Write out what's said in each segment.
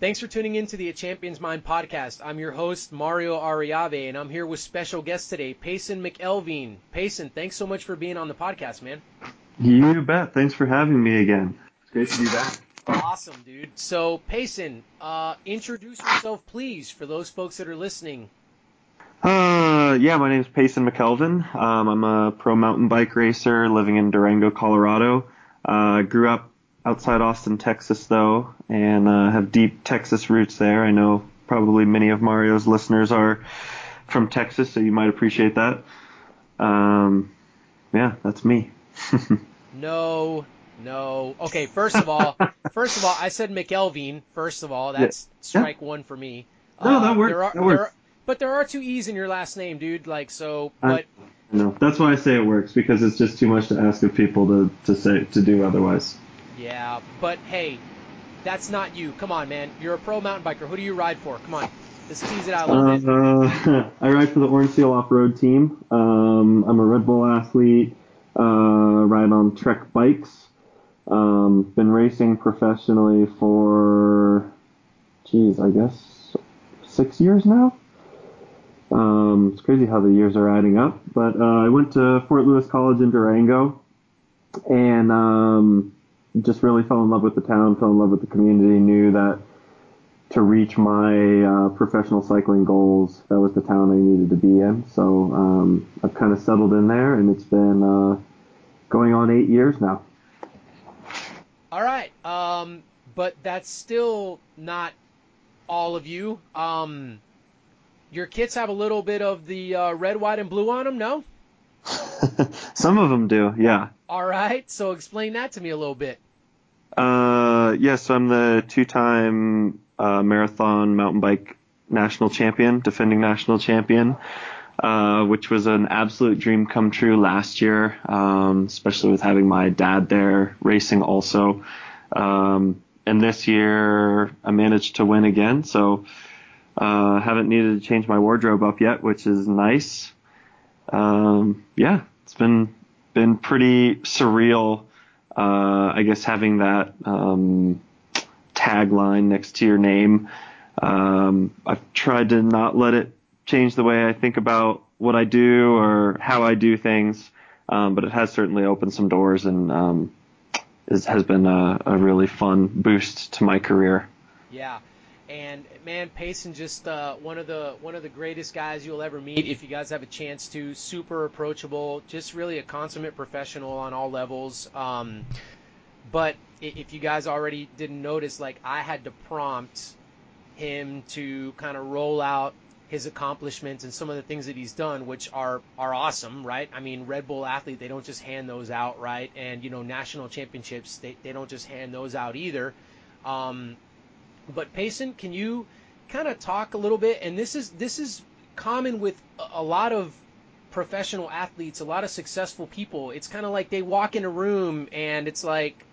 Thanks for tuning in to the A Champion's Mind podcast. I'm your host, Mario Ariave, and I'm here with special guest today, Payson McElveen. Payson, thanks so much for being on the podcast, man. You bet. Thanks for having me again. It's great to be back. Awesome, dude. So, Payson, uh, introduce yourself, please, for those folks that are listening. Uh, yeah, my name is Payson McKelvin. Um, I'm a pro mountain bike racer living in Durango, Colorado. Uh, grew up outside Austin, Texas, though, and uh, have deep Texas roots there. I know probably many of Mario's listeners are from Texas, so you might appreciate that. Um, yeah, that's me. no, no. Okay, first of all, first of all, I said McElveen. First of all, that's yeah. strike yeah. one for me. No, that uh, works. There are, that works. There are, but there are two e's in your last name, dude. Like so, but. no, that's why I say it works because it's just too much to ask of people to, to say to do otherwise. Yeah, but hey, that's not you. Come on, man. You're a pro mountain biker. Who do you ride for? Come on. Let's tease it out a little bit. Uh, I ride for the Orange Seal Off Road team. Um, I'm a Red Bull athlete. Uh, ride on Trek bikes. Um, been racing professionally for, geez, I guess six years now. Um, it's crazy how the years are adding up. But uh, I went to Fort Lewis College in Durango, and um, just really fell in love with the town, fell in love with the community, knew that to reach my uh, professional cycling goals, that was the town I needed to be in. So um, I've kind of settled in there, and it's been uh, going on eight years now. All right, um, but that's still not all of you. Um, your kits have a little bit of the uh, red, white, and blue on them, no? Some of them do, yeah. All right, so explain that to me a little bit. Uh, yes, I'm the two-time uh, marathon mountain bike national champion, defending national champion, uh, which was an absolute dream come true last year, um, especially with having my dad there racing also. Um, and this year I managed to win again, so uh, haven't needed to change my wardrobe up yet, which is nice. Um, yeah, it's been been pretty surreal uh, I guess having that um, tagline next to your name. Um, I've tried to not let it change the way I think about what I do or how I do things, um, but it has certainly opened some doors and um, is, has been a, a really fun boost to my career. Yeah, and man, Payson just uh, one of the one of the greatest guys you'll ever meet. If you guys have a chance to, super approachable, just really a consummate professional on all levels. Um, but if you guys already didn't notice, like I had to prompt him to kind of roll out his accomplishments and some of the things that he's done, which are are awesome, right? I mean, Red Bull athlete, they don't just hand those out, right? And you know, national championships, they they don't just hand those out either. Um, but Payson, can you kind of talk a little bit? And this is this is common with a lot of professional athletes, a lot of successful people. It's kind of like they walk in a room and it's like,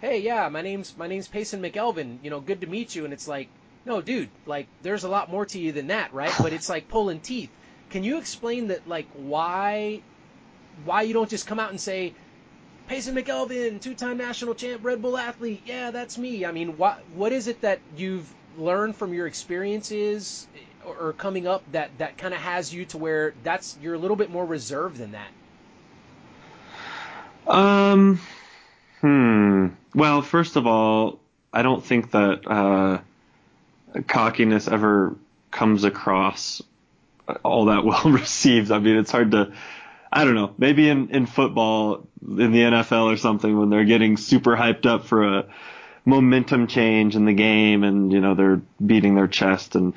"Hey, yeah, my name's my name's Payson McElveen. You know, good to meet you." And it's like, "No, dude, like there's a lot more to you than that, right?" But it's like pulling teeth. Can you explain that like why why you don't just come out and say, Payson McElvin, two-time national champ, Red Bull athlete. Yeah, that's me. I mean, what what is it that you've learned from your experiences or, or coming up that that kind of has you to where that's you're a little bit more reserved than that? Um, hmm. Well, first of all, I don't think that uh, cockiness ever comes across all that well received. I mean, it's hard to I don't know, maybe in, in football, in the NFL or something, when they're getting super hyped up for a momentum change in the game and, you know, they're beating their chest and,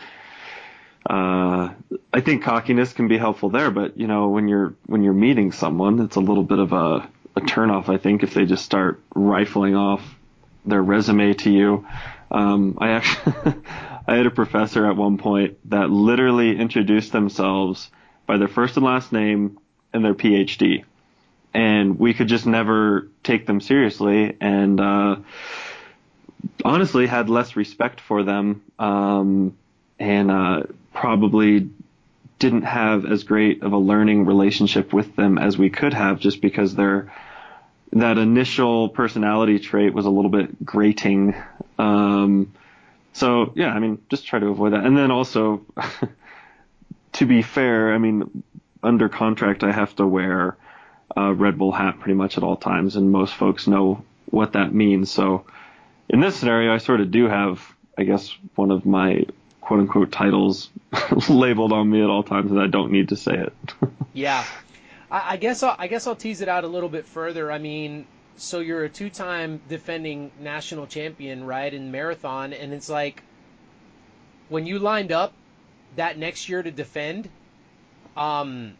uh, I think cockiness can be helpful there, but you know, when you're, when you're meeting someone, it's a little bit of a, a turnoff, I think, if they just start rifling off their resume to you. Um, I actually, I had a professor at one point that literally introduced themselves by their first and last name, and their PhD. And we could just never take them seriously and, uh, honestly had less respect for them, um, and, uh, probably didn't have as great of a learning relationship with them as we could have just because their, that initial personality trait was a little bit grating. Um, So yeah, I mean, just try to avoid that. And then also, to be fair, I mean, under contract, I have to wear a Red Bull hat pretty much at all times, and most folks know what that means. So in this scenario, I sort of do have, I guess, one of my quote unquote titles labeled on me at all times, and I don't need to say it. yeah, I, I guess I'll, I guess I'll tease it out a little bit further. I mean, so you're a two-time defending national champion, right, in marathon, and it's like when you lined up that next year to defend, um,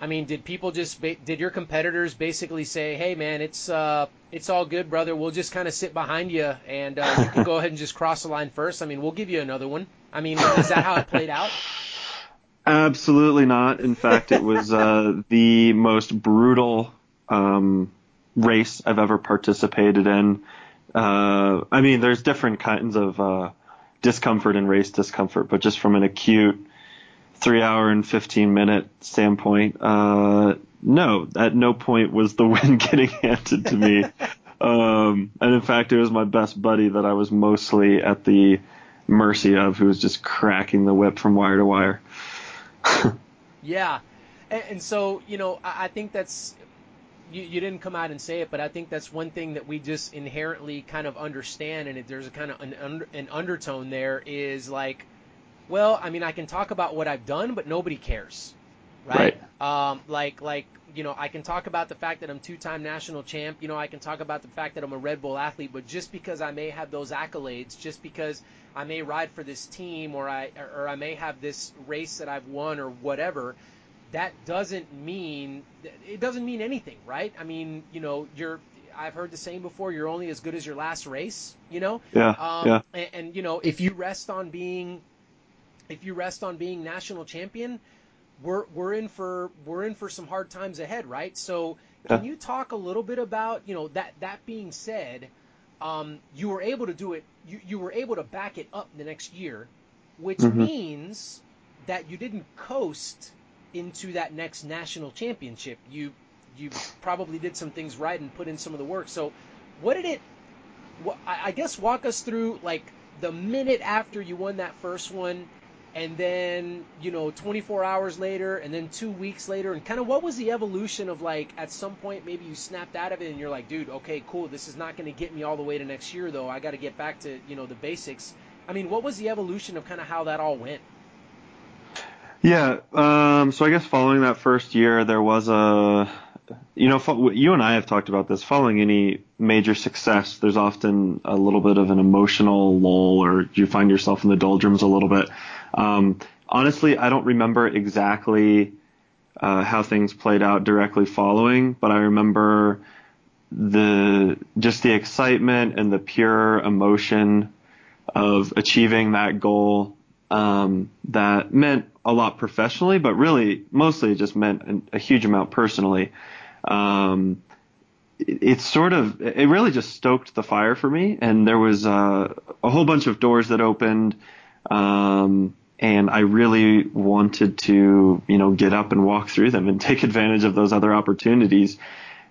I mean, did people just did your competitors basically say, "Hey, man, it's uh, it's all good, brother. We'll just kind of sit behind you, and uh, you can go ahead and just cross the line first. I mean, we'll give you another one." I mean, is that how it played out? Absolutely not. In fact, it was uh, the most brutal um, race I've ever participated in. Uh, I mean, there's different kinds of uh, discomfort and race discomfort, but just from an acute three hour and 15 minute standpoint, uh, no, at no point was the win getting handed to me. um, and in fact, it was my best buddy that I was mostly at the mercy of, who was just cracking the whip from wire to wire. yeah. And, and, so, you know, I, I think that's, you, you, didn't come out and say it, but I think that's one thing that we just inherently kind of understand, and there's a kind of an, an undertone there is like, well, I mean, I can talk about what I've done, but nobody cares, right? right. Um, like, like you know, I can talk about the fact that I'm two-time national champ. You know, I can talk about the fact that I'm a Red Bull athlete, but just because I may have those accolades, just because I may ride for this team, or I or I may have this race that I've won, or whatever, that doesn't mean it doesn't mean anything, right? I mean, you know, you're I've heard the saying before, you're only as good as your last race, you know? Yeah. Um, yeah. And, and, you know, if you rest on being if you rest on being national champion, we're we're in for we're in for some hard times ahead, right? So can you talk a little bit about you know that that being said, um, you were able to do it. You you were able to back it up the next year, which mm-hmm. means that you didn't coast into that next national championship. You you probably did some things right and put in some of the work. So what did it? I guess walk us through like the minute after you won that first one and then you know 24 hours later and then two weeks later and kind of what was the evolution of like at some point maybe you snapped out of it and you're like dude okay cool this is not going to get me all the way to next year though. I got to get back to you know the basics. I mean what was the evolution of kind of how that all went? Yeah um, so i guess following that first year there was a you know you and i have talked about this following any major success there's often a little bit of an emotional lull or you find yourself in the doldrums a little bit um, honestly, I don't remember exactly uh, how things played out directly following, but I remember the just the excitement and the pure emotion of achieving that goal um, that meant a lot professionally, but really mostly it just meant a, a huge amount personally. Um, it, it's sort of it really just stoked the fire for me, and there was uh, a whole bunch of doors that opened. Um, and I really wanted to, you know, get up and walk through them and take advantage of those other opportunities.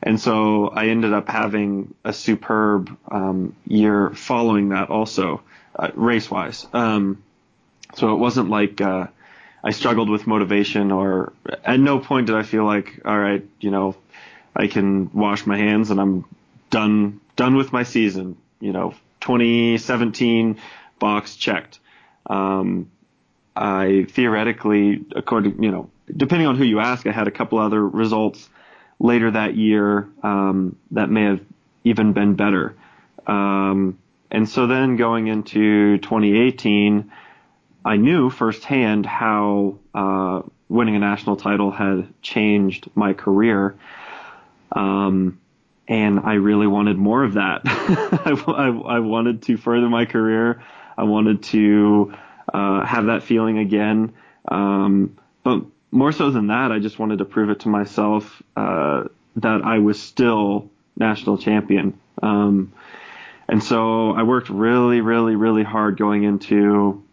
And so I ended up having a superb um, year following that also, uh, race wise. Um, so it wasn't like uh, I struggled with motivation or at no point did I feel like, all right, you know, I can wash my hands and I'm done done with my season. You know, 2017 box checked. Um, I theoretically, according, you know, depending on who you ask, I had a couple other results later that year um, that may have even been better. Um, and so then going into 2018, I knew firsthand how uh, winning a national title had changed my career. Um, and I really wanted more of that. I, I, I wanted to further my career. I wanted to uh, have that feeling again. Um, but more so than that, I just wanted to prove it to myself uh, that I was still national champion. Um, and so I worked really, really, really hard going into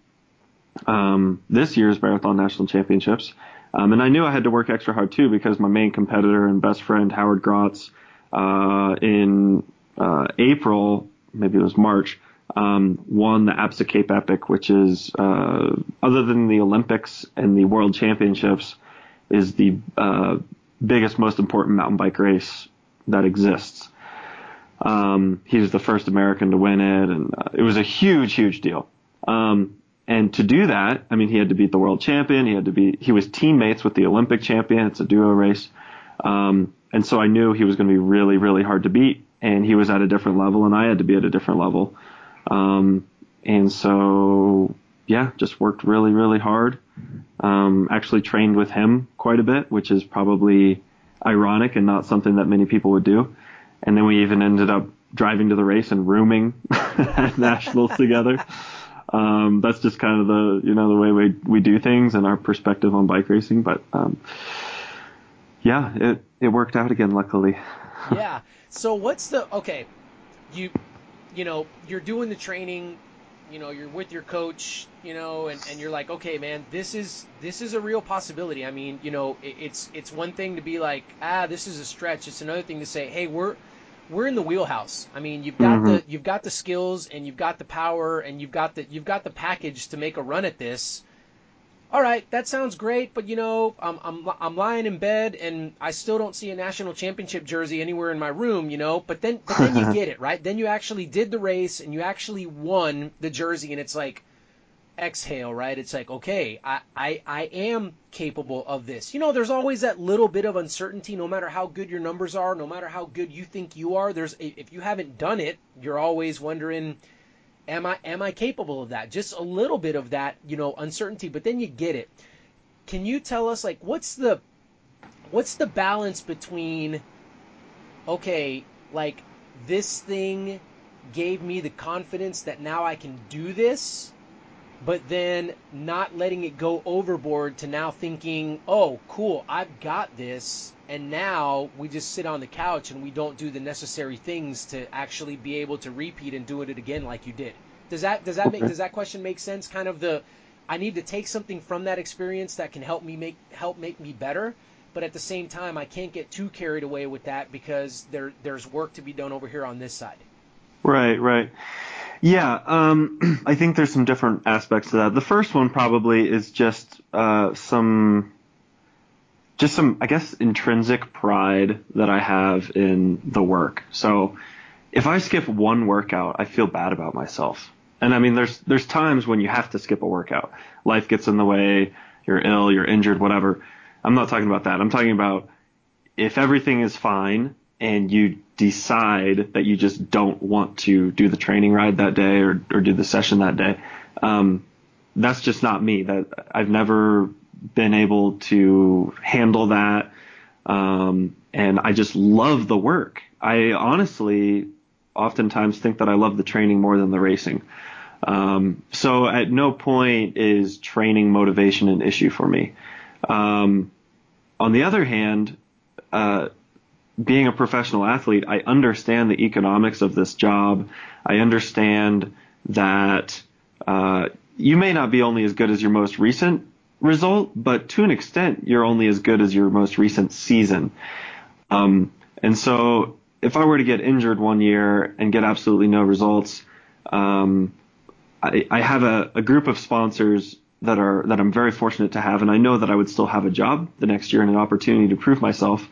um, this year's marathon national championships. Um, and I knew I had to work extra hard too because my main competitor and best friend Howard Grotts uh, in uh, April, maybe it was March, um, won the Absa Cape Epic, which is uh, other than the Olympics and the World Championships, is the uh, biggest, most important mountain bike race that exists. Um, he was the first American to win it, and uh, it was a huge, huge deal. Um, and to do that, I mean, he had to beat the world champion. He had to be, he was teammates with the Olympic champion. It's a duo race. Um, and so I knew he was going to be really, really hard to beat. And he was at a different level, and I had to be at a different level. Um, and so, yeah, just worked really, really hard. Um, actually trained with him quite a bit, which is probably ironic and not something that many people would do. And then we even ended up driving to the race and rooming at nationals together. Um, that's just kind of the you know the way we we do things and our perspective on bike racing. But um, yeah, it it worked out again, luckily. yeah. So what's the okay? You you know you're doing the training you know you're with your coach you know and, and you're like okay man this is this is a real possibility. I mean you know it, it's it's one thing to be like ah this is a stretch. It's another thing to say hey we're we're in the wheelhouse. I mean you've got mm-hmm. the you've got the skills and you've got the power and you've got the you've got the package to make a run at this all right, that sounds great, but you know, I'm, I'm, I'm lying in bed and I still don't see a national championship jersey anywhere in my room, you know, but then, but then you get it, right? Then you actually did the race and you actually won the jersey and it's like, exhale, right? It's like, okay, I, I, I am capable of this. You know, there's always that little bit of uncertainty, no matter how good your numbers are, no matter how good you think you are. There's, if you haven't done it, you're always wondering, am I am I capable of that? Just a little bit of that, you know, uncertainty, but then you get it. Can you tell us like what's the what's the balance between okay, like this thing gave me the confidence that now I can do this, but then not letting it go overboard to now thinking, "Oh, cool, I've got this." And now we just sit on the couch and we don't do the necessary things to actually be able to repeat and do it again like you did. Does that does that make does that question make sense? Kind of the I need to take something from that experience that can help me make help make me better, but at the same time I can't get too carried away with that because there there's work to be done over here on this side. Right, right. Yeah, um, I think there's some different aspects to that. The first one probably is just uh, some just some, I guess, intrinsic pride that I have in the work. So if I skip one workout, I feel bad about myself. And I mean, there's there's times when you have to skip a workout. Life gets in the way. You're ill. You're injured. Whatever. I'm not talking about that. I'm talking about if everything is fine and you decide that you just don't want to do the training ride that day or, or do the session that day. Um, that's just not me. That I've never been able to handle that. Um, and I just love the work. I honestly oftentimes think that I love the training more than the racing. Um, so at no point is training motivation an issue for me. Um, on the other hand, uh, being a professional athlete, I understand the economics of this job. I understand that uh, you may not be only as good as your most recent result, but to an extent, you're only as good as your most recent season. Um, and so, if I were to get injured one year and get absolutely no results, um, I, I, have a, a, group of sponsors that are that I'm very fortunate to have, and I know that I would still have a job the next year and an opportunity to prove myself,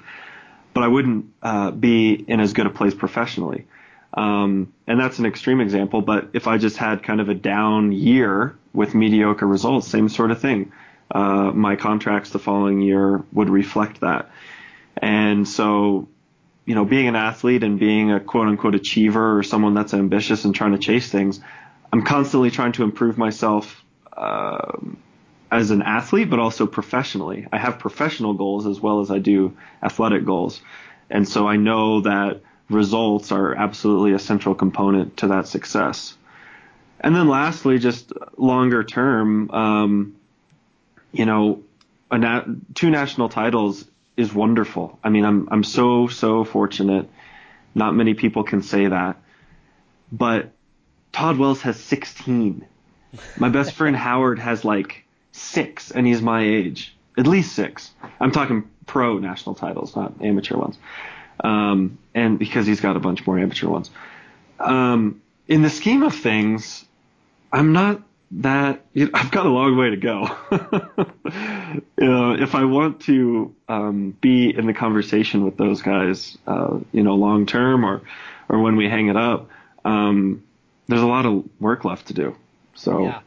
but I wouldn't uh, be in as good a place professionally. Um, and that's an extreme example, but if I just had kind of a down year with mediocre results, same sort of thing uh, my contracts the following year would reflect that. And so, you know, being an athlete and being a quote unquote achiever or someone that's ambitious and trying to chase things, I'm constantly trying to improve myself uh, as an athlete, but also professionally. I have professional goals as well as I do athletic goals. And so I know that results are absolutely a central component to that success. And then lastly, just longer term, um, you know, na- two national titles is wonderful. I mean, I'm I'm so so fortunate. Not many people can say that. But Todd Wells has 16. My best friend Howard has like six, and he's my age. At least six. I'm talking pro national titles, not amateur ones. Um, and because he's got a bunch more amateur ones. Um, in the scheme of things, I'm not that you know, I've got a long way to go. you know, if I want to um, be in the conversation with those guys, uh, you know, long term or or when we hang it up, um, there's a lot of work left to do. So, yeah.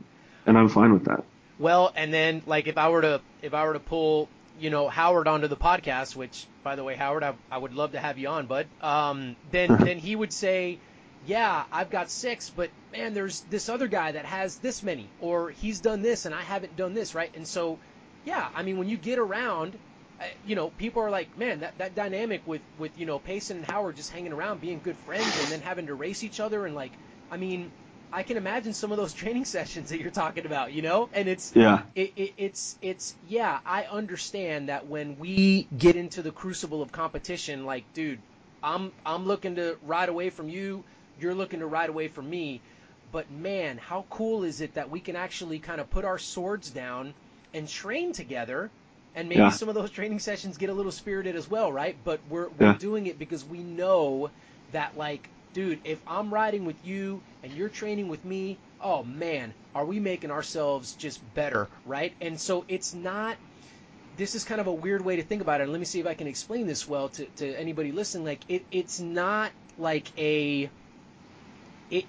and I'm fine with that. Well, and then like if I were to if I were to pull you know Howard onto the podcast, which by the way, Howard, I, I would love to have you on, bud. Um, then then he would say yeah, I've got six, but man, there's this other guy that has this many, or he's done this and I haven't done this, right? And so, yeah, I mean, when you get around, uh, you know, people are like, man, that, that dynamic with, with, you know, Payson and Howard just hanging around, being good friends, and then having to race each other, and like, I mean, I can imagine some of those training sessions that you're talking about, you know, and it's yeah, it, it, it's it's yeah, I understand that when we get into the crucible of competition, like, dude, I'm I'm looking to ride away from you you're looking to ride away from me. But man, how cool is it that we can actually kind of put our swords down and train together? And maybe yeah. some of those training sessions get a little spirited as well, right? But we're we're yeah. doing it because we know that like, dude, if I'm riding with you and you're training with me, oh man, are we making ourselves just better, right? And so it's not this is kind of a weird way to think about it. And let me see if I can explain this well to, to anybody listening. Like it, it's not like a it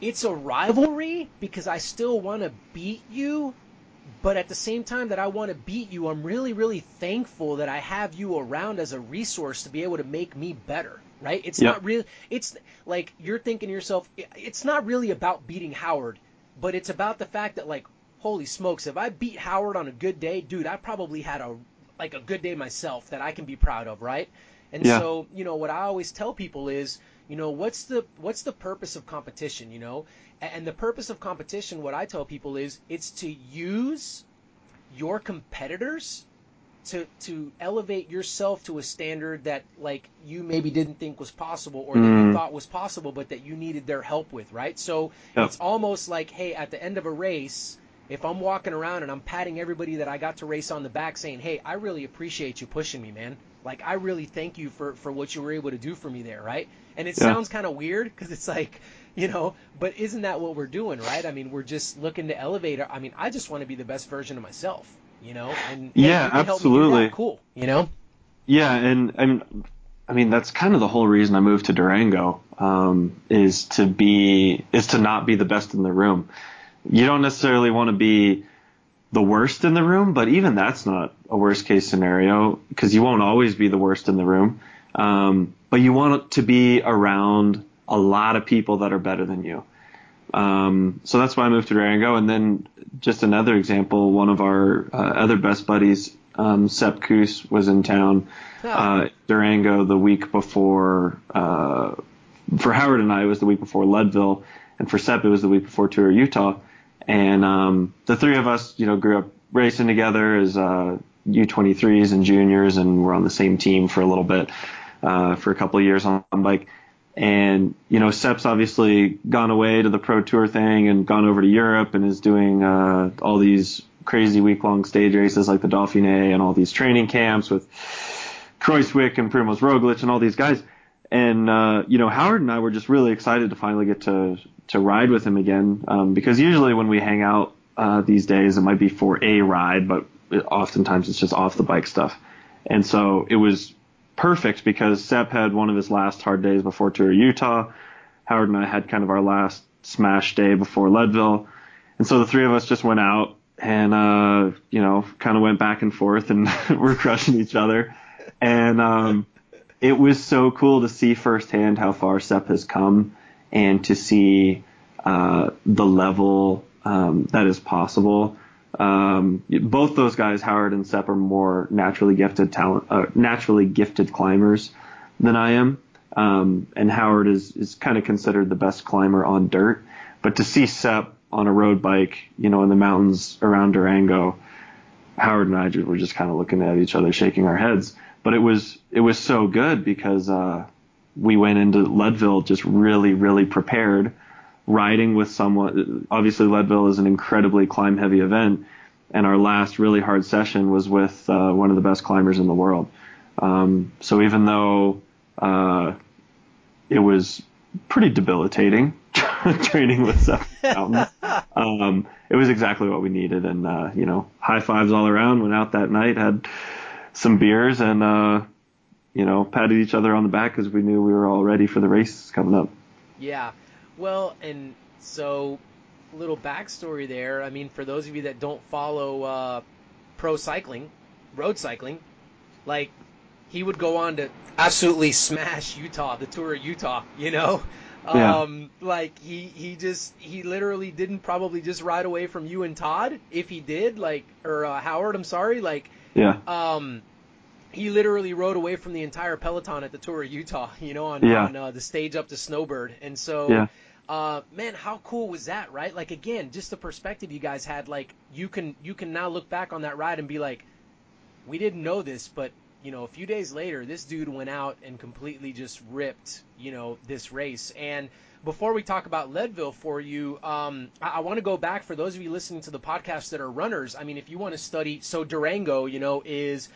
it's a rivalry because I still want to beat you, but at the same time that I want to beat you, I'm really really thankful that I have you around as a resource to be able to make me better. Right? It's yep. not real. It's like you're thinking to yourself. It's not really about beating Howard, but it's about the fact that like, holy smokes, if I beat Howard on a good day, dude, I probably had a like a good day myself that I can be proud of, right? And yeah. so, you know, what I always tell people is, you know, what's the what's the purpose of competition? You know, and the purpose of competition, what I tell people is, it's to use your competitors to to elevate yourself to a standard that like you maybe didn't think was possible or mm. that you mm. thought was possible but that you needed their help with right so yep. it's almost like hey at the end of a race if i'm walking around and i'm patting everybody that i got to race on the back saying hey i really appreciate you pushing me man like I really thank you for for what you were able to do for me there, right? And it yeah. sounds kind of weird because it's like, you know, but isn't that what we're doing, right? I mean, we're just looking to elevate. I mean, I just want to be the best version of myself, you know. And yeah, hey, absolutely, cool, you know. Yeah, and I mean, I mean that's kind of the whole reason I moved to Durango um, is to be is to not be the best in the room. You don't necessarily want to be the worst in the room, but even that's not a worst case scenario because you won't always be the worst in the room. Um, but you want to be around a lot of people that are better than you. Um, so that's why I moved to Durango. And then just another example, one of our uh, other best buddies, um, Sepp Kuss, was in town, oh. uh, Durango the week before, uh, for Howard and I, it was the week before Leadville. And for Sepp, it was the week before Tour Utah. And um, the three of us, you know, grew up racing together as uh, U23s and juniors, and we're on the same team for a little bit, uh, for a couple of years on, on bike. And you know, Sepp's obviously gone away to the pro tour thing and gone over to Europe and is doing uh, all these crazy week-long stage races like the Dauphiné and all these training camps with Kruijswijk and Primoz Roglic and all these guys. And uh, you know, Howard and I were just really excited to finally get to to ride with him again um, because usually when we hang out uh, these days, it might be for a ride, but oftentimes it's just off the bike stuff. And so it was perfect because Sepp had one of his last hard days before Tour Utah. Howard and I had kind of our last smash day before Leadville. And so the three of us just went out and, uh, you know, kind of went back and forth and we're crushing each other. And, um, it was so cool to see firsthand how far Sepp has come and to see uh, the level um, that is possible. Um, both those guys, Howard and Sepp, are more naturally gifted talent, uh, naturally gifted climbers than I am. Um, and Howard is is kind of considered the best climber on dirt. But to see Sepp on a road bike, you know, in the mountains around Durango, Howard and I were just kind of looking at each other, shaking our heads. But it was it was so good because uh, we went into Leadville just really, really prepared, riding with someone. Obviously, Leadville is an incredibly climb heavy event, and our last really hard session was with uh, one of the best climbers in the world. Um, so even though uh, it was pretty debilitating training with Seth Mountain. um, it was exactly what we needed, and uh, you know, high fives all around. Went out that night, had some beers, and uh, you know, patted each other on the back because we knew we were all ready for the race coming up. Yeah, well, and so little backstory there. I mean, for those of you that don't follow uh, pro cycling, road cycling, like he would go on to absolutely smash Utah, the Tour of Utah, you know. Yeah. Um, like he he just he literally didn't probably just ride away from you and Todd if he did like or uh, Howard I'm sorry like Yeah. um he literally rode away from the entire peloton at the Tour of Utah you know on, Yeah. on uh, the stage up to Snowbird and so Yeah. uh man how cool was that right like again just the perspective you guys had like you can you can now look back on that ride and be like we didn't know this, but you know, a few days later, this dude went out and completely just ripped, you know, this race. And before we talk about Leadville for you, um, I, I want to go back for those of you listening to the podcast that are runners. I mean, if you want to study, so Durango, you know, is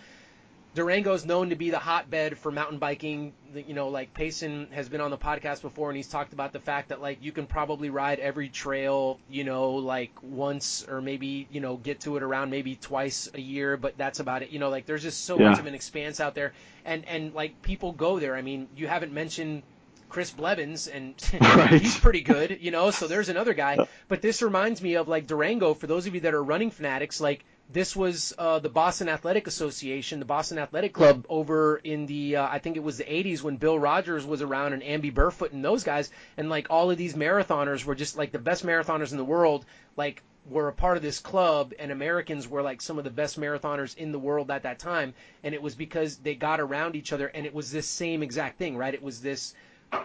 Durango is known to be the hotbed for mountain biking. You know, like Payson has been on the podcast before, and he's talked about the fact that like you can probably ride every trail, you know, like once or maybe you know get to it around maybe twice a year, but that's about it. You know, like there's just so Yeah. much of an expanse out there, and and like people go there. I mean, you haven't mentioned Chris Blevins, and Right. he's pretty good, you know. So there's another guy. But this reminds me of like Durango. For those of you that are running fanatics, like this was uh, the Boston Athletic Association, the Boston Athletic Club over in the uh, I think it was the 80s when Bill Rodgers was around and Amby Burfoot and those guys, and like all of these marathoners were just like the best marathoners in the world, like were a part of this club. And Americans were like some of the best marathoners in the world at that time. And it was because they got around each other. And it was this same exact thing right? It was this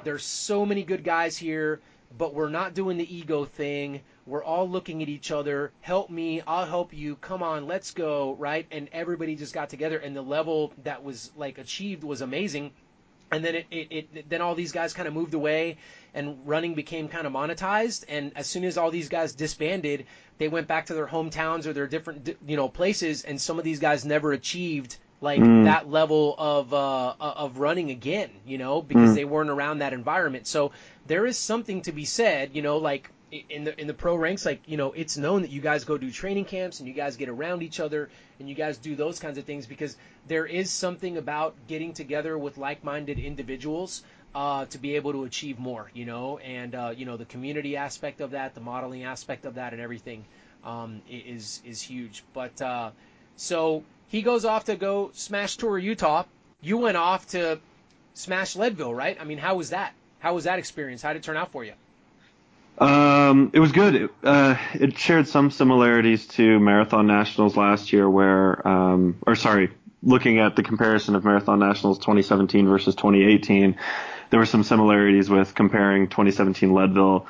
there's so many good guys here, but we're not doing the ego thing. We're all looking at each other. Help me, I'll help you. Come on, let's go, right? And everybody just got together, and the level that was like achieved was amazing. And then it, it, it then all these guys kind of moved away, and running became kind of monetized. And as soon as all these guys disbanded, they went back to their hometowns or their different you know places, and some of these guys never achieved like Mm. that level of uh, of running again, you know, because Mm. they weren't around that environment. So there is something to be said, you know, like in the in the pro ranks, like you know, it's known that you guys go do training camps and you guys get around each other and you guys do those kinds of things because there is something about getting together with like-minded individuals uh, to be able to achieve more, you know, and uh, you know the community aspect of that, the modeling aspect of that, and everything um, is is huge. But uh, so he goes off to go smash Tour Utah. You went off to smash Leadville, right? I mean, how was that? How was that experience? How did it turn out for you? Um, it was good. It, uh, it shared some similarities to Marathon Nationals last year, where, um, or sorry, looking at the comparison of Marathon Nationals 2017 versus 2018, there were some similarities with comparing 2017 Leadville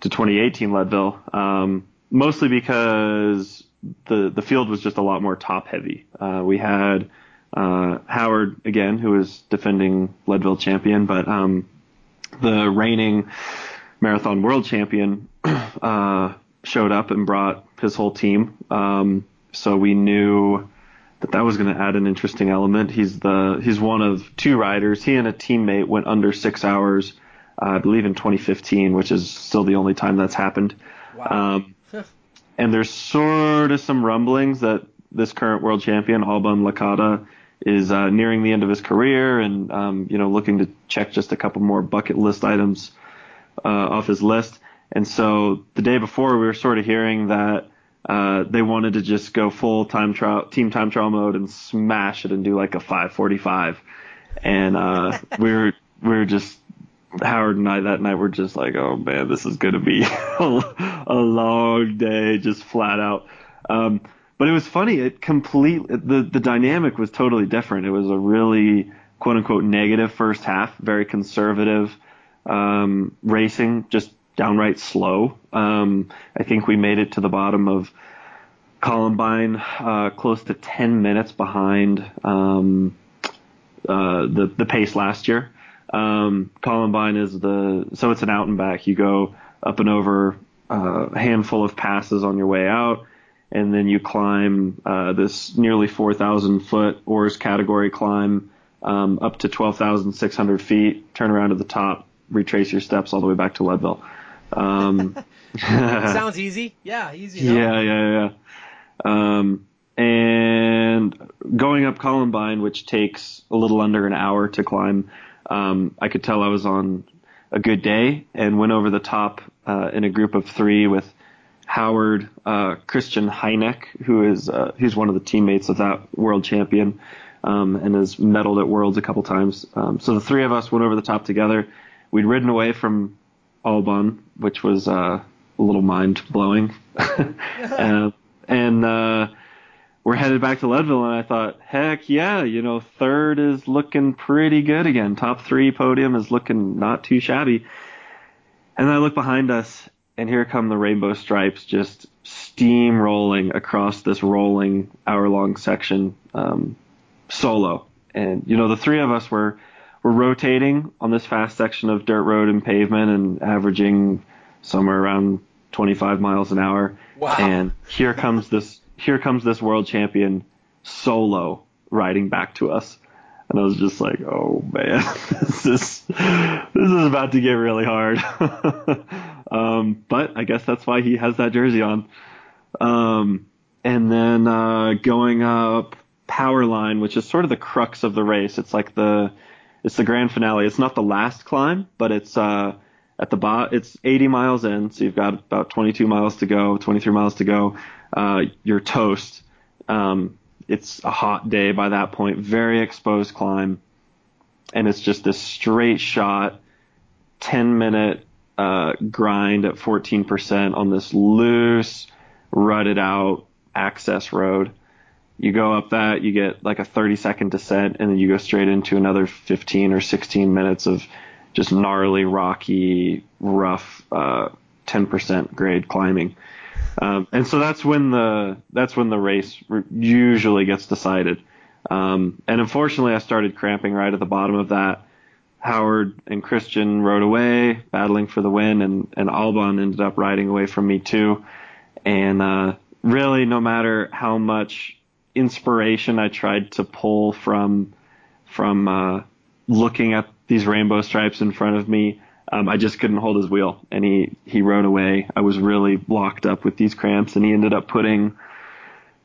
to 2018 Leadville, um, mostly because the the field was just a lot more top heavy. Uh, we had uh, Howard again, who was defending Leadville champion, but um, the reigning marathon world champion uh, showed up and brought his whole team. Um, so we knew that that was going to add an interesting element. He's the he's one of two riders. He and a teammate went under six hours, uh, I believe in 2015, which is still the only time that's happened. Wow. Um, and there's sort of some rumblings that this current world champion Alban Lakata is uh, nearing the end of his career and um, you know looking to check just a couple more bucket list items uh, off his list. And so the day before, we were sort of hearing that uh, they wanted to just go full time trial, team time trial mode and smash it and do like a 5:45. And uh, we were we were just Howard and I that night were just like, oh man, this is gonna be a, a long day, just flat out. Um, but it was funny. It complete the the dynamic was totally different. It was a really quote unquote negative first half, very conservative um, racing, just downright slow. Um, I think we made it to the bottom of Columbine, uh, close to 10 minutes behind um, uh, the the pace last year. Um, Columbine is the so it's an out and back. You go up and over uh, a handful of passes on your way out, and then you climb uh, this nearly 4,000 foot hors category climb um, up to 12,600 feet. Turn around to the top, retrace your steps all the way back to Leadville. Um, Sounds easy. Yeah, easy. Yeah, yeah, yeah. Um, and going up Columbine, which takes a little under an hour to climb, um, I could tell I was on a good day and went over the top uh, in a group of three with Howard, uh, Kristian Hynek, who is uh, who's one of the teammates of that world champion um, and has medaled at Worlds a couple times. Um, so the three of us went over the top together. We'd ridden away from Alban, which was uh, a little mind blowing, uh, and uh, we're headed back to Leadville. And I thought, heck yeah, you know, third is looking pretty good again. Top three podium is looking not too shabby. And I look behind us, and here come the rainbow stripes just steamrolling across this rolling hour long section um, solo. And you know, the three of us were were rotating on this fast section of dirt road and pavement and averaging somewhere around 25 miles an hour. Wow. And here comes this here comes this world champion solo riding back to us. And I was just like, oh man, this is this is about to get really hard. um, but I guess that's why he has that jersey on. Um, and then uh, going up power line, which is sort of the crux of the race. It's like the it's the grand finale. It's not the last climb, but it's uh, at the bot. It's 80 miles in, so you've got about 22 miles to go, 23 miles to go. Uh, you're toast. Um, it's a hot day by that point, very exposed climb, and it's just this straight shot, 10 minute uh, grind at 14% on this loose, rutted out access road. You go up that, you get like a 30 second descent, and then you go straight into another 15 or 16 minutes of just gnarly, rocky, rough, uh, 10% grade climbing. Um, and so that's when the that's when the race usually gets decided. Um, and unfortunately, I started cramping right at the bottom of that. Howard and Kristian rode away, battling for the win, and and Alban ended up riding away from me too. And uh, really, no matter how much inspiration I tried to pull from from uh, looking at these rainbow stripes in front of me, um, I just couldn't hold his wheel, and he he rode away. I was really locked up with these cramps, and he ended up putting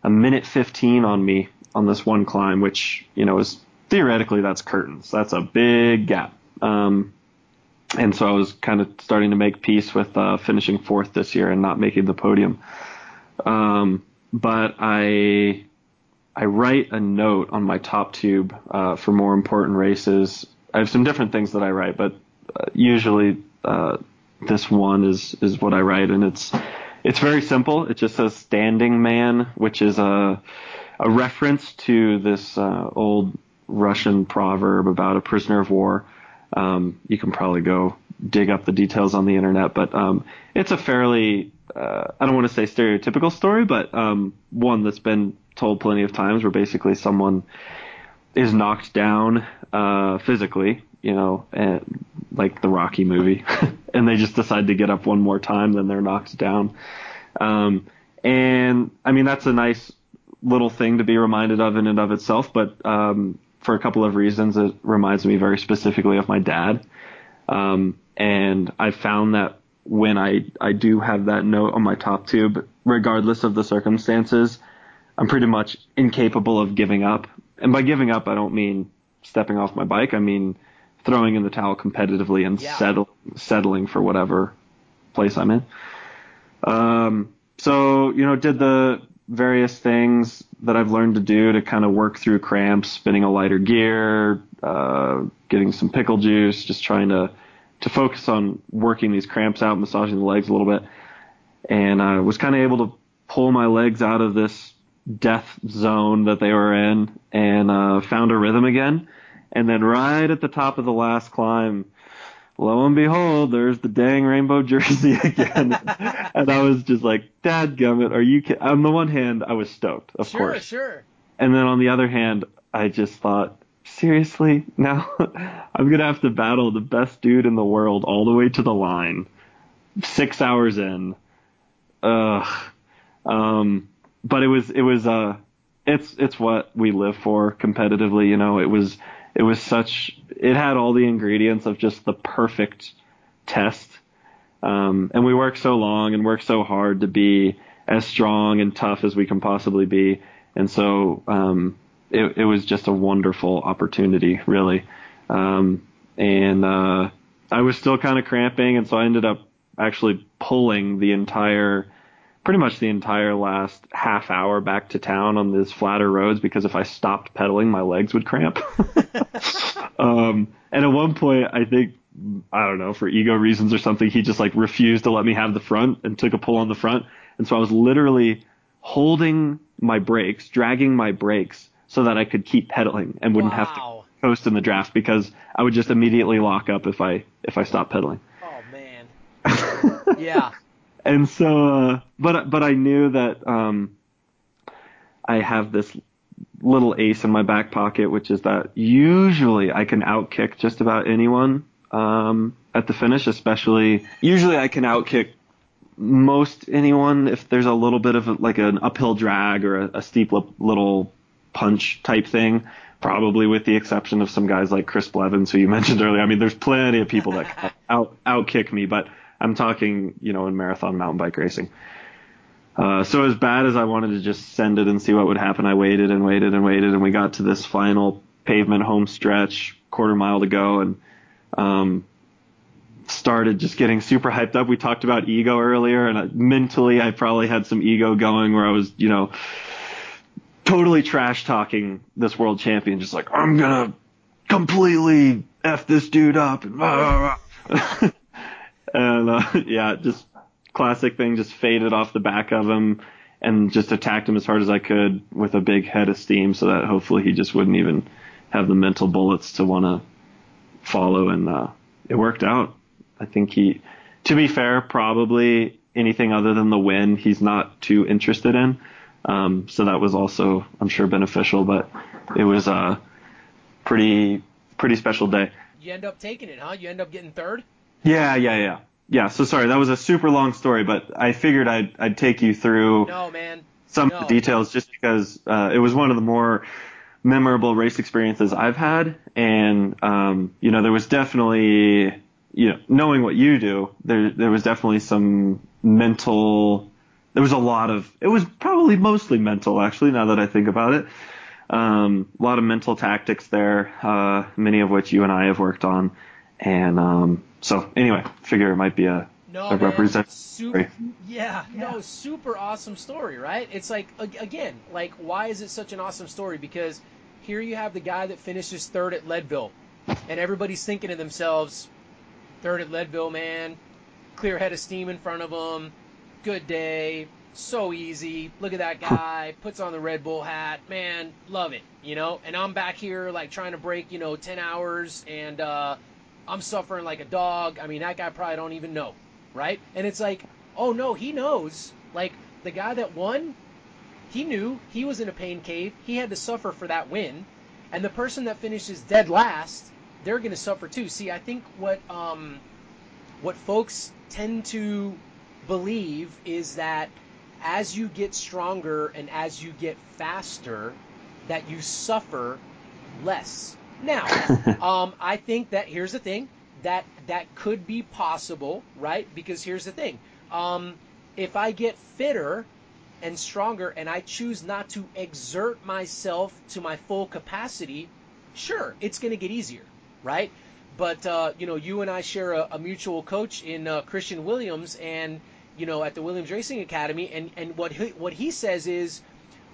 a minute 15 on me on this one climb, which you know is theoretically that's curtains. That's a big gap. Um, and so I was kind of starting to make peace with uh, finishing fourth this year and not making the podium. Um, but I I write a note on my top tube uh, for more important races. I have some different things that I write, but uh, usually uh, this one is is what I write, and it's it's very simple. It just says "standing man," which is a a reference to this uh, old Russian proverb about a prisoner of war. Um, you can probably go dig up the details on the internet, but um, it's a fairly uh, I don't want to say stereotypical story, but um, one that's been told plenty of times, where basically someone is knocked down uh, physically, you know, and, like the Rocky movie, and they just decide to get up one more time, then they're knocked down. Um, and I mean that's a nice little thing to be reminded of in and of itself, but um, for a couple of reasons, it reminds me very specifically of my dad. Um, and I found that when I, I do have that note on my top tube, regardless of the circumstances, I'm pretty much incapable of giving up. And by giving up, I don't mean stepping off my bike. I mean throwing in the towel competitively and Yeah. settle, settling for whatever place I'm in. Um, so, you know, did the various things that I've learned to do to kind of work through cramps, spinning a lighter gear, uh, getting some pickle juice, just trying to, to focus on working these cramps out, massaging the legs a little bit. And I was kind of able to pull my legs out of this death zone that they were in and uh, found a rhythm again. And then right at the top of the last climb, lo and behold, there's the dang rainbow jersey again. and I was just like, Dad gummit, are you kidding? On the one hand, I was stoked, of sure, course. Sure, sure. And then on the other hand, I just thought, seriously, now I'm gonna have to battle the best dude in the world all the way to the line, six hours in. Ugh. Um, but it was it was uh, it's it's what we live for competitively. You know, it was it was such it had all the ingredients of just the perfect test. Um, and we work so long and work so hard to be as strong and tough as we can possibly be. And so, um, it, it was just a wonderful opportunity, really. Um, and, uh, I was still kind of cramping. And so I ended up actually pulling the entire, pretty much the entire last half hour back to town on these flatter roads because if I stopped pedaling, my legs would cramp. um, and at one point, I think I don't know for ego reasons or something, he just like refused to let me have the front and took a pull on the front, and so I was literally holding my brakes, dragging my brakes so that I could keep pedaling and wouldn't wow. have to coast in the draft because I would just immediately lock up if I if I stopped pedaling. Oh man. yeah. And so, uh, but but I knew that um, I have this little ace in my back pocket, which is that usually I can outkick just about anyone um, at the finish, especially usually I can outkick most anyone if there's a little bit of like an uphill drag or a, a steep little punch type thing. Probably with the exception of some guys like Chris Blevins, who you mentioned earlier. I mean, there's plenty of people that out outkick me, but I'm talking, you know, in marathon mountain bike racing. Uh, so as bad as I wanted to just send it and see what would happen, I waited and waited and waited, and we got to this final pavement home stretch, quarter mile to go, and um, started just getting super hyped up. We talked about ego earlier, and I, mentally, I probably had some ego going where I was, you know, totally trash talking this world champion, just like I'm gonna completely f this dude up, and, and uh, yeah, just classic thing, just faded off the back of him and just attacked him as hard as I could with a big head of steam, so that hopefully he just wouldn't even have the mental bullets to want to follow, and uh, it worked out. I think he, to be fair, probably anything other than the win, he's not too interested in. Um, so that was also, I'm sure, beneficial. But it was a pretty pretty special day. You end up taking it, huh? You end up getting third. Yeah, yeah, yeah, yeah. So sorry, that was a super long story, but I figured I'd I'd take you through. No, man. Some no. of the details, just because uh, it was one of the more memorable race experiences I've had, and um, you know there was definitely you know knowing what you do, there there was definitely some mental. There was a lot of it was probably mostly mental actually now that I think about it. Um, a lot of mental tactics there, uh, many of which you and I have worked on, and um, so anyway, figure it might be a no, a representative. Super, yeah, yeah, no, super awesome story, right? It's like again, like why is it such an awesome story? Because here you have the guy that finishes third at Leadville, and everybody's thinking to themselves, third at Leadville, man, clear head of steam in front of him, good day, so easy. Look at that guy, puts on the Red Bull hat, man, love it, you know. And I'm back here like trying to break, you know, 10 hours, and uh, I'm suffering like a dog. I mean, that guy probably don't even know, right? And it's like, oh no, he knows. Like the guy that won, he knew he was in a pain cave. He had to suffer for that win. And the person that finishes dead last, they're going to suffer too. See, I think what um, what folks tend to believe is that as you get stronger and as you get faster, that you suffer less. Now, um, I think that here's the thing that that could be possible, right? Because here's the thing: um, if I get fitter and stronger and I choose not to exert myself to my full capacity, sure, it's going to get easier, right? But, uh, you know, you and I share a, a mutual coach in uh, Christian Williams and, you know, at the Williams Racing Academy. And, and what, he, what he says is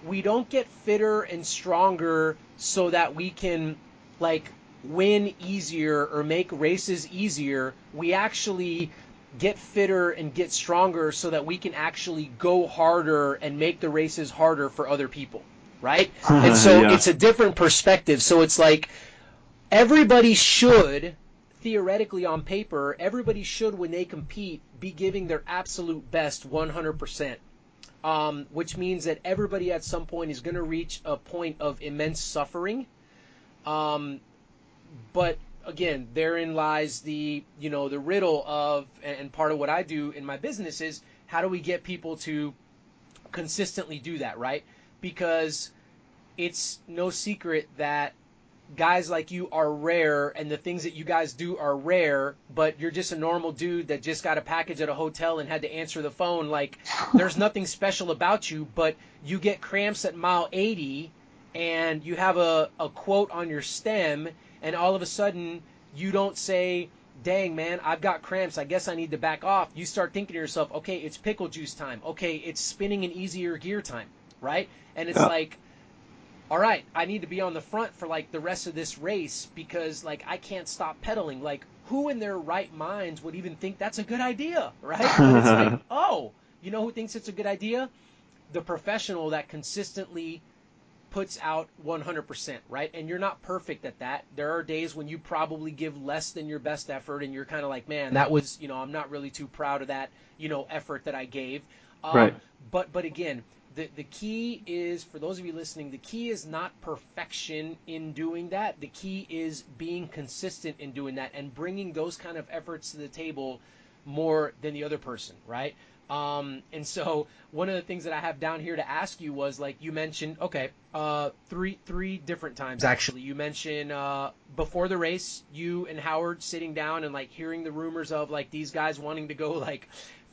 we don't get fitter and stronger so that we can, like, win easier or make races easier. We actually get fitter and get stronger so that we can actually go harder and make the races harder for other people, right? and so yeah. it's a different perspective. So it's like everybody should theoretically on paper, everybody should when they compete be giving their absolute best 100%. Um, which means that everybody at some point is going to reach a point of immense suffering. Um, but again, therein lies the you know the riddle of and part of what I do in my business is how do we get people to consistently do that, right? Because it's no secret that guys like you are rare and the things that you guys do are rare, but you're just a normal dude that just got a package at a hotel and had to answer the phone. Like, there's nothing special about you, but you get cramps at mile 80 and you have a, a quote on your stem, and all of a sudden you don't say, dang man, I've got cramps. I guess I need to back off. You start thinking to yourself, okay, it's pickle juice time. Okay, it's spinning an easier gear time, right? And it's Yeah. like, all right, I need to be on the front for like the rest of this race because like I can't stop pedaling. Like who in their right minds would even think that's a good idea, right? But it's like, oh, you know who thinks it's a good idea? The professional that consistently puts out 100%, right? And you're not perfect at that. There are days when you probably give less than your best effort and you're kind of like, man, that was, you know, I'm not really too proud of that, you know, effort that I gave. Um, Right. But but again, the the key is for those of you listening, the key is not perfection in doing that. The key is being consistent in doing that and bringing those kind of efforts to the table more than the other person, right? Um, and so one of the things that I have down here to ask you was like you mentioned, okay, uh, three three different times actually. You mentioned uh, before the race, you and Howard sitting down and like hearing the rumors of like these guys wanting to go like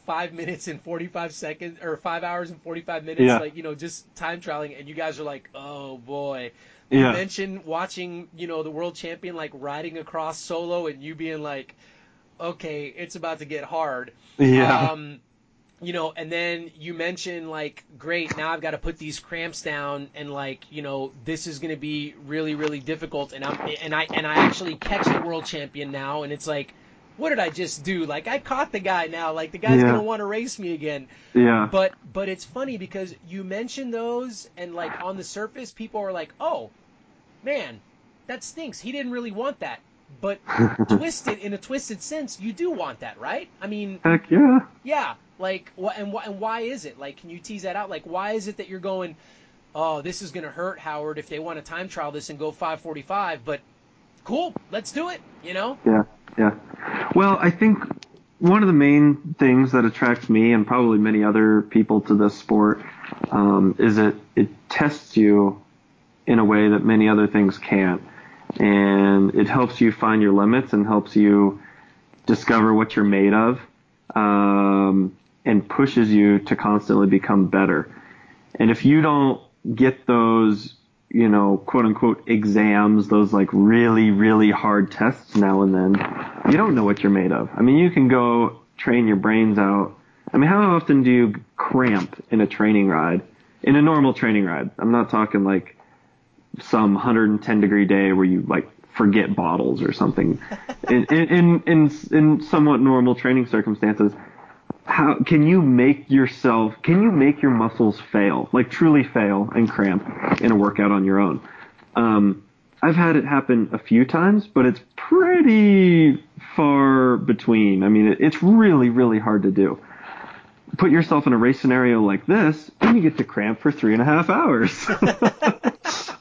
five minutes and forty five seconds or five hours and forty five minutes, Yeah. like you know just time trialing, and you guys are like, oh boy. Yeah. You mentioned watching, you know, the world champion like riding across solo, and you being like, okay, it's about to get hard. Yeah. Um, you know, and then you mentioned like, great, now I've got to put these cramps down, and like, you know, this is going to be really, really difficult. And I'm, and I, and I actually catch the world champion now, and it's like, what did I just do? Like, I caught the guy now. Like, the guy's Yeah. gonna want to race me again. yeah. But, but it's funny because you mention those, and like on the surface, people are like, oh, man, that stinks. He didn't really want that. But twisted in a twisted sense, you do want that, right? I mean, Heck yeah. yeah, like, wh- and, and why is it? Like, can you tease that out? Like, why is it that you're going, oh, this is going to hurt Howard if they want to time trial this and go 545, but cool, let's do it, you know? Yeah, yeah. Well, I think one of the main things that attracts me and probably many other people to this sport um, is that it tests you in a way that many other things can't, and it helps you find your limits and helps you discover what you're made of, um, and pushes you to constantly become better. And if you don't get those, you know, quote unquote exams, those like really, really hard tests now and then, you don't know what you're made of. I mean, you can go train your brains out. I mean, how often do you cramp in a training ride? In a normal training ride. I'm not talking like some 110 degree day where you like forget bottles or something. in, in, in, in, in somewhat normal training circumstances, how can you make yourself can you make your muscles fail? Like truly fail and cramp in a workout on your own. Um, i've had it happen a few times but it's pretty far between. I mean it, it's really really hard to do. Put yourself in a race scenario like this and you get to cramp for three and a half hours.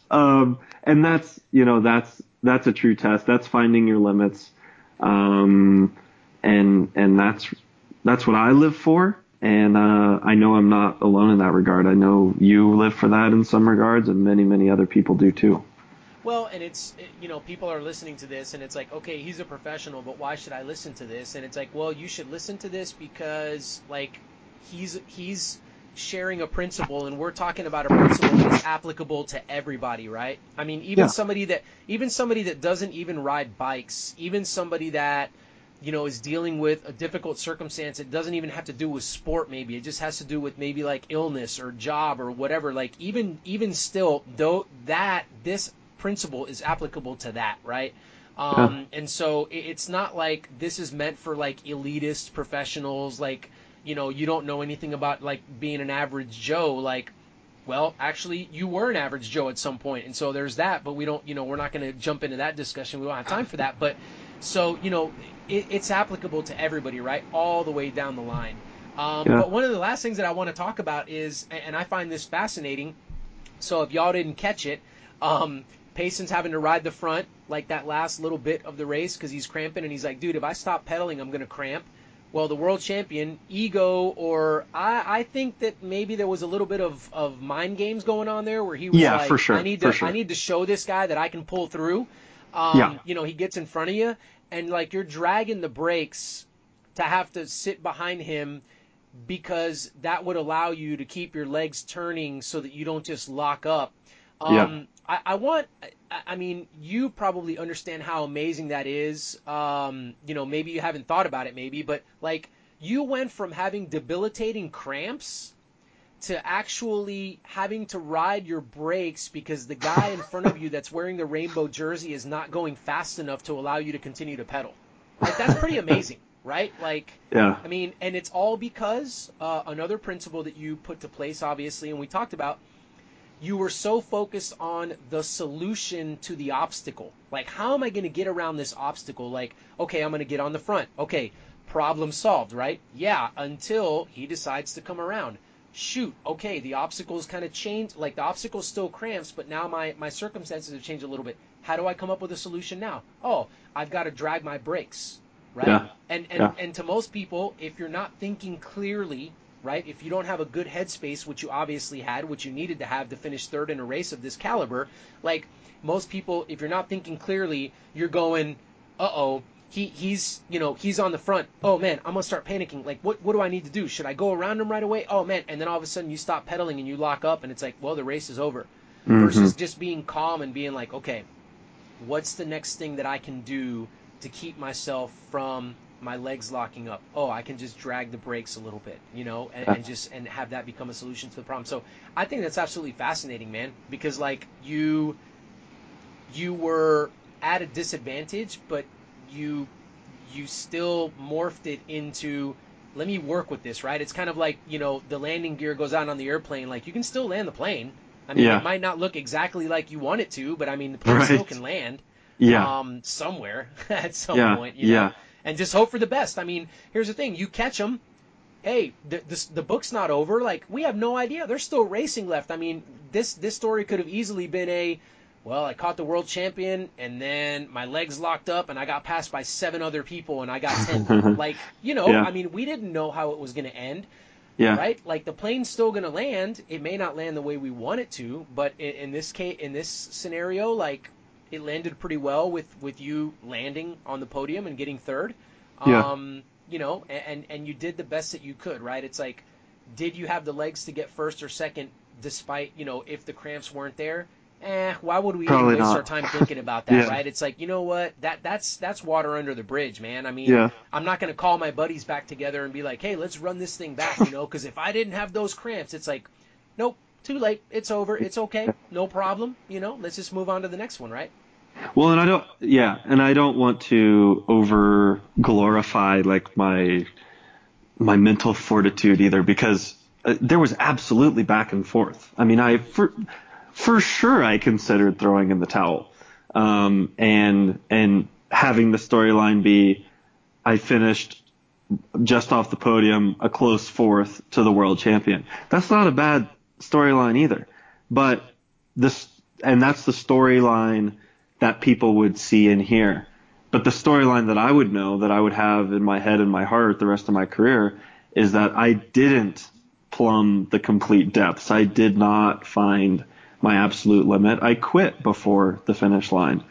Um, and that's you know that's that's a true test. That's finding your limits. Um, and and that's that's what I live for. And uh, I know I'm not alone in that regard. I know you live for that in some regards, and many, many other people do too. Well, and it's, you know, people are listening to this and it's like, okay, he's a professional, but why should I listen to this? And it's like, well, you should listen to this because, like, he's, he's, sharing a principle and we're talking about a principle that's applicable to everybody right i mean even Yeah. somebody that even somebody that doesn't even ride bikes even somebody that you know is dealing with a difficult circumstance it doesn't even have to do with sport maybe it just has to do with maybe like illness or job or whatever like even even still though that this principle is applicable to that right um, and so it, it's not like this is meant for like elitist professionals like you know you don't know anything about like being an average joe like well, actually, you were an average Joe at some point, and so there's that. But we don't, you know, we're not going to jump into that discussion. We don't have time for that. But so, you know, it, it's applicable to everybody, right, all the way down the line. Um, Yeah. But one of the last things that I want to talk about is, and I find this fascinating. So if y'all didn't catch it, um, Payson's having to ride the front like that last little bit of the race because he's cramping, and he's like, dude, if I stop pedaling, I'm going to cramp. well, the world champion ego, or I, I think that maybe there was a little bit of, of mind games going on there, where he was Yeah, like, for sure, I need for to sure. I need to show this guy that I can pull through. Um, Yeah. You know, he gets in front of you, and like you're dragging the brakes to have to sit behind him because that would allow you to keep your legs turning so that you don't just lock up. Um, Yeah. I, I want, I, I mean, you probably understand how amazing that is. Um, you know, maybe you haven't thought about it, maybe, but like you went from having debilitating cramps to actually having to ride your brakes because the guy in front of you that's wearing the rainbow jersey is not going fast enough to allow you to continue to pedal. Like that's pretty amazing, right? Like Yeah. I mean, and it's all because uh, another principle that you put to place, obviously, and we talked about. You were so focused on the solution to the obstacle. Like, how am I going to get around this obstacle? Like, okay, I'm going to get on the front. Okay, problem solved, right? Yeah, until he decides to come around. Shoot, okay, the obstacle's kind of changed. Like, the obstacle's still cramps, but now my, my circumstances have changed a little bit. How do I come up with a solution now? Oh, I've got to drag my brakes, right? Yeah. And and, Yeah. and to most people, if you're not thinking clearly, right? If you don't have a good headspace, which you obviously had, which you needed to have to finish third in a race of this caliber, like most people, if you're not thinking clearly, you're going, uh oh, he he's you know he's on the front. Oh man, I'm gonna start panicking. Like what what do I need to do? Should I go around him right away? Oh man, and then all of a sudden you stop pedaling and you lock up, and it's like, well, the race is over. Mm-hmm. Versus just being calm and being like, okay, what's the next thing that I can do to keep myself from my legs locking up? Oh, I can just drag the brakes a little bit, you know, and, and just and have that become a solution to the problem. So I think that's absolutely fascinating, man, because like you you were at a disadvantage, but you you still morphed it into let me work with this, right? It's kind of like, you know, the landing gear goes out on the airplane. Like you can still land the plane. I mean, Yeah. it might not look exactly like you want it to, but I mean, the plane Right. still can land Yeah. um, somewhere at some Yeah, point, you know, yeah. and just hope for the best. I mean, here's the thing: you catch them. Hey, the, this, the book's not over. Like we have no idea. There's still racing left. I mean, this this story could have easily been a, well, I caught the world champion, and then my legs locked up, and I got passed by seven other people, and I got ten. like you know, Yeah. I mean, we didn't know how it was going to end yeah. right? Like the plane's still going to land. It may not land the way we want it to, but in, in this case, in this scenario, like it landed pretty well with with you landing on the podium and getting third. Yeah. Um, you know, and and you did the best that you could, right? It's like, did you have the legs to get first or second, despite you know if the cramps weren't there? Eh, why would we Probably even waste not. our time thinking about that, Yeah. right? It's like, you know what? That that's that's water under the bridge, man. I mean, Yeah. I'm not going to call my buddies back together and be like, "Hey, let's run this thing back," you know, because if I didn't have those cramps, it's like, nope, too late. It's over. It's okay. No problem. You know, let's just move on to the next one, right? Well, and I don't, yeah, and I don't want to over glorify like my my mental fortitude either because uh, there was absolutely back and forth. I mean, I for for sure I considered throwing in the towel, um, and and having the storyline be I finished just off the podium, a close fourth to the world champion. That's not a bad storyline either, but this and that's the storyline that people would see and hear. But the storyline that I would know, that I would have in my head and my heart the rest of my career, is that I didn't plumb the complete depths. I did not find my absolute limit. I quit before the finish line.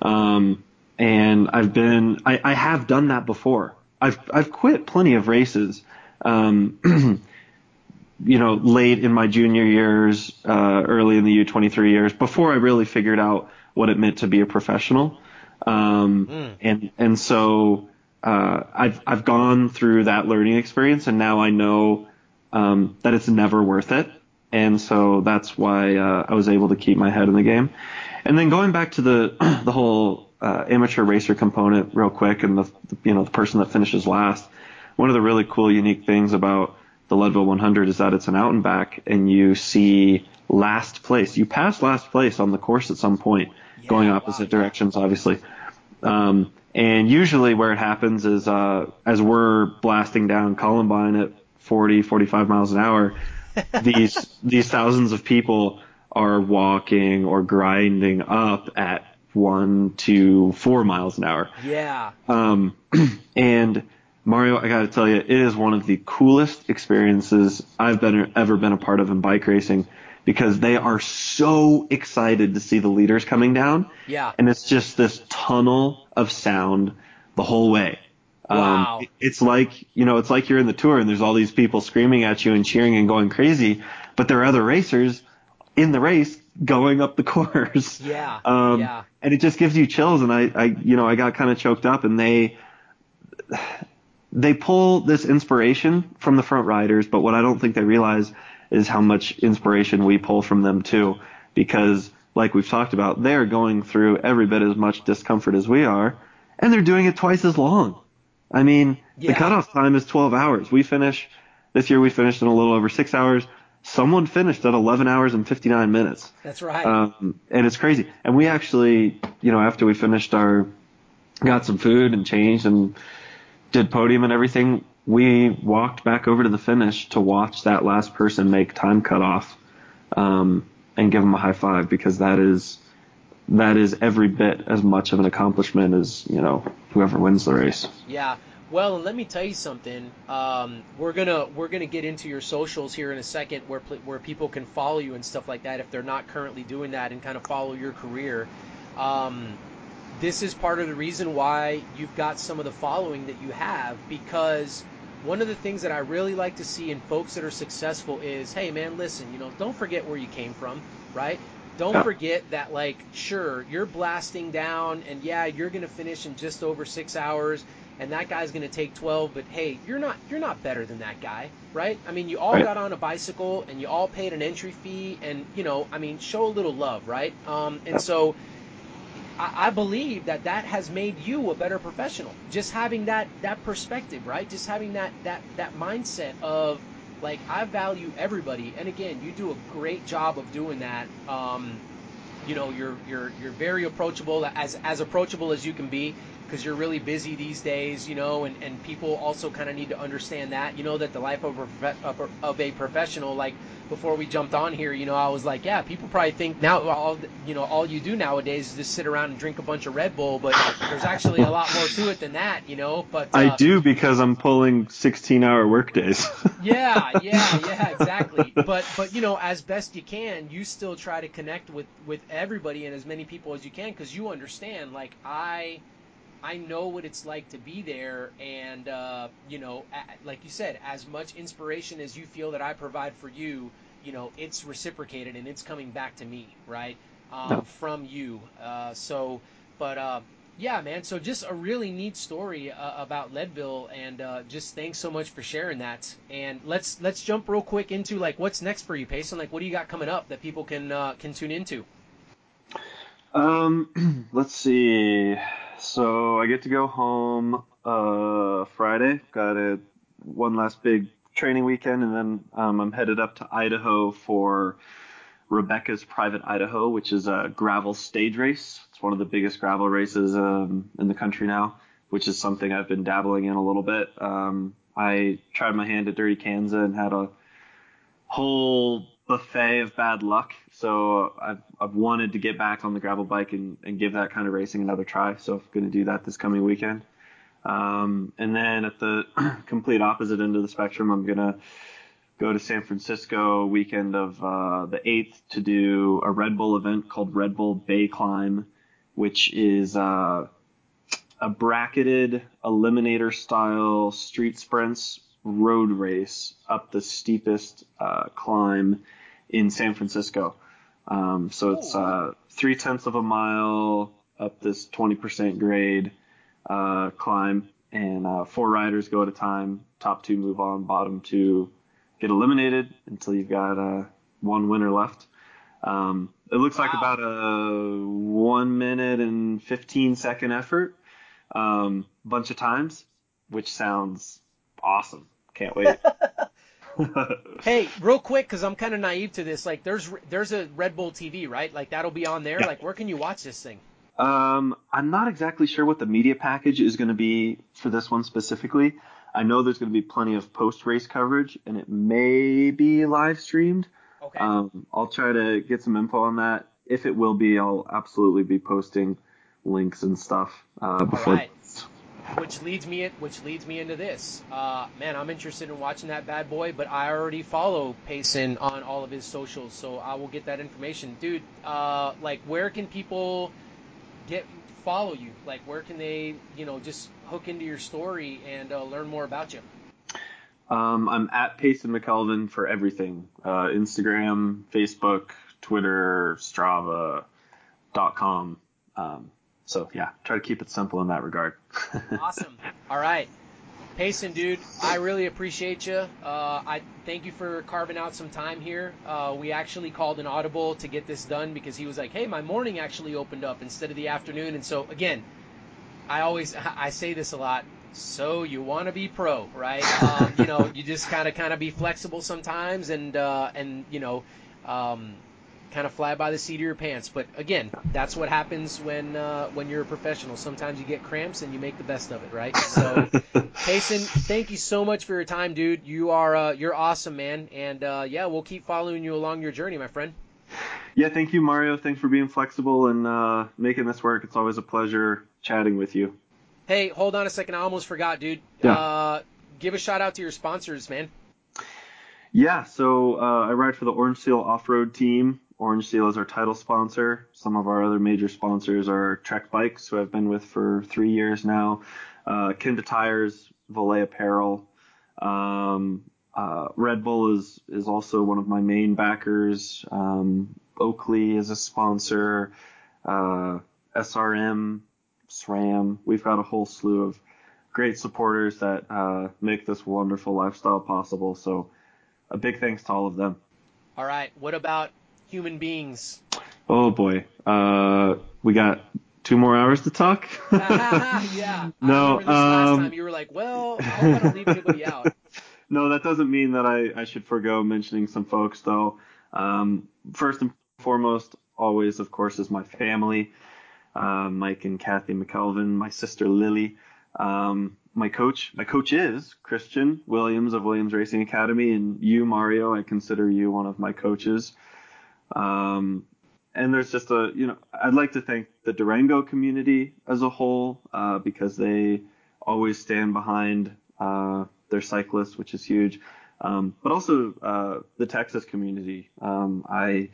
Um, and I've been, I, I have done that before. I've, I've quit plenty of races. Um, you know, late in my junior years, uh, early in the U23 years, before I really figured out what it meant to be a professional. Um, and, and so, uh, I've, I've gone through that learning experience and now I know, um, that it's never worth it. And so that's why, uh, I was able to keep my head in the game. And then going back to the, the whole, uh, amateur racer component real quick and the, the, you know, the person that finishes last, one of the really cool, unique things about the Leadville 100 is that it's an out and back, and you see last place. You pass last place on the course at some point, going wow, opposite yeah. directions, obviously. Um, and usually where it happens is uh, as we're blasting down Columbine at 40, 45 miles an hour, these these thousands of people are walking or grinding up at one to four miles an hour. Yeah. Um, and Mario, I got to tell you, it is one of the coolest experiences I've been ever been a part of in bike racing because they are so excited to see the leaders coming down. Yeah. And it's just this tunnel of sound the whole way. Wow. Um, it's like, you know, it's like you're in the tour and there's all these people screaming at you and cheering and going crazy, but there are other racers in the race going up the course. Yeah. Um, yeah. and it just gives you chills. And I, I, you know, I got kind of choked up and they, they pull this inspiration from the front riders, but what I don't think they realize is how much inspiration we pull from them too, because like we've talked about, they're going through every bit as much discomfort as we are, and they're doing it twice as long. I mean, Yeah. the cutoff time is 12 hours. We finish this year. We finished in a little over six hours. Someone finished at 11 hours and 59 minutes. That's right. Um, and it's crazy. And we actually, you know, after we finished our, got some food and changed and did podium and everything, we walked back over to the finish to watch that last person make time cutoff, um, and give them a high five because that is, that is every bit as much of an accomplishment as, you know, whoever wins the race. Yeah. Well, let me tell you something. Um, we're gonna we're gonna get into your socials here in a second, where where people can follow you and stuff like that if they're not currently doing that and kind of follow your career. Um, this is part of the reason why you've got some of the following that you have because one of the things that I really like to see in folks that are successful is, hey man, listen, you know, don't forget where you came from, right? Don't Yeah. forget that like sure, you're blasting down and yeah, you're going to finish in just over 6 hours and that guy's going to take 12, but hey, you're not you're not better than that guy, right? I mean, you all Right. got on a bicycle and you all paid an entry fee and, you know, I mean, show a little love, right? Um and Yeah. so I, I believe that that has made you a better professional. Just having that that perspective, right? Just having that that that mindset of like I value everybody. And again, you do a great job of doing that. Um, you know, you're you're you're very approachable, as as approachable as you can be, because you're really busy these days. You know, and and people also kind of need to understand that. You know, that the life of a of a- of a professional, like before we jumped on here, you know, I was like, yeah, people probably think now all you know all you do nowadays is just sit around and drink a bunch of Red Bull, but there's actually a lot more to it than that, you know. But uh, I do because I'm pulling 16 hour workdays. yeah, yeah, yeah, exactly. But but you know, as best you can, you still try to connect with with everybody and as many people as you can because you understand. Like I, I know what it's like to be there, and uh, you know, like you said, as much inspiration as you feel that I provide for you, you know, it's reciprocated and it's coming back to me, right, um, Yeah. from you. Uh, so, but. Uh, yeah, man. So just a really neat story uh, about Leadville, and uh, just thanks so much for sharing that. And let's let's jump real quick into like what's next for you, Payson. Like, what do you got coming up that people can uh, can tune into? Um, let's see. So I get to go home uh Friday. Got a one last big training weekend, and then um, I'm headed up to Idaho for Rebecca's Private Idaho, which is a gravel stage race. It's one of the biggest gravel races um, in the country now, which is something I've been dabbling in a little bit. Um, I tried my hand at Dirty Kanza and had a whole buffet of bad luck. So I've, I've wanted to get back on the gravel bike and, and give that kind of racing another try. So I'm going to do that this coming weekend. Um, and then at the complete opposite end of the spectrum, I'm going to go to San Francisco weekend of uh, the 8th to do a Red Bull event called Red Bull Bay Climb, which is uh, a bracketed eliminator style street sprints road race up the steepest uh, climb in San Francisco. Um, so it's uh, three tenths of a mile up this 20% grade uh, climb, and uh, four riders go at a time. Top two move on, bottom two get eliminated until you've got uh, one winner left. Um, it looks like about a one minute and 15 second effort, um, bunch of times, which sounds awesome. Can't wait. Hey, real quick, because I'm kind of naive to this. Like, there's there's a Red Bull TV, right? Like that'll be on there. Yeah. Like, where can you watch this thing? Um, I'm not exactly sure what the media package is going to be for this one specifically. I know there's going to be plenty of post race coverage, and it may be live streamed. Okay. Um, I'll try to get some info on that. If it will be, I'll absolutely be posting links and stuff uh, before. right. Which leads me which leads me into this. Uh, man, I'm interested in watching that bad boy, but I already follow Payson on all of his socials, so I will get that information, dude. Uh, like, where can people get follow you? Like, where can they, you know, just hook into your story and uh, learn more about you? Um, I'm at Payson McElveen for everything: uh, Instagram, Facebook, Twitter, Strava.com. Um, so yeah, try to keep it simple in that regard. awesome. All right. Payson, dude, I really appreciate you. Uh, I thank you for carving out some time here. Uh, we actually called an audible to get this done because he was like, "Hey, my morning actually opened up instead of the afternoon." And so again, I always I say this a lot. So you want to be pro, right? Um, you know, you just kind of kind of be flexible sometimes, and uh, and you know, um, kind of fly by the seat of your pants. But again, that's what happens when uh, when you're a professional. Sometimes you get cramps and you make the best of it, right? So, Payson, thank you so much for your time, dude. You are uh, you're awesome, man. And uh, yeah, we'll keep following you along your journey, my friend. Yeah, thank you, Mario. Thanks for being flexible and uh, making this work. It's always a pleasure chatting with you. Hey, hold on a second. I almost forgot, dude. Yeah. Uh, give a shout out to your sponsors, man. Yeah, so uh, I ride for the Orange Seal Off Road team. Orange Seal is our title sponsor. Some of our other major sponsors are Trek Bikes, who I've been with for three years now, uh, Kenda Tires, Voler Apparel. Um, uh, Red Bull is is also one of my main backers. Um, Oakley is a sponsor. Uh, SRM, SRAM. We've got a whole slew of great supporters that uh, make this wonderful lifestyle possible. So a big thanks to all of them. All right. What about human beings. Oh boy, uh, we got two more hours to talk. yeah. No. um, last time you were like, well, I don't want to leave anybody out. No, that doesn't mean that I, I should forego mentioning some folks though. Um, first and foremost, always of course is my family, uh, Mike and Kathy McElveen, my sister Lily. Um, my coach, my coach is Christian Williams of Williams Racing Academy, and you, Mario, I consider you one of my coaches. Um, and there's just a, you know, I'd like to thank the Durango community as a whole uh, because they always stand behind uh, their cyclists, which is huge. Um, but also uh, the Texas community. Um, I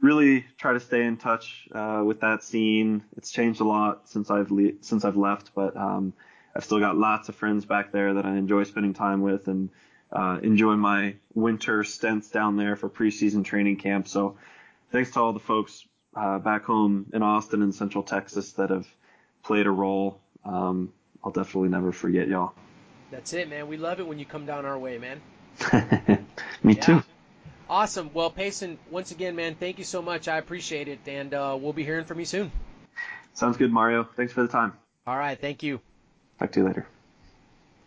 really try to stay in touch uh, with that scene. It's changed a lot since I've le- since I've left, but um, I've still got lots of friends back there that I enjoy spending time with and uh, enjoy my winter stints down there for preseason training camp. So thanks to all the folks uh, back home in Austin and Central Texas that have played a role. Um, I'll definitely never forget y'all. That's it, man. We love it when you come down our way, man. Me yeah. too. Awesome. Well, Payson, once again, man, thank you so much. I appreciate it, and uh, we'll be hearing from you soon. Sounds good, Mario. Thanks for the time. All right. Thank you. Talk to you later.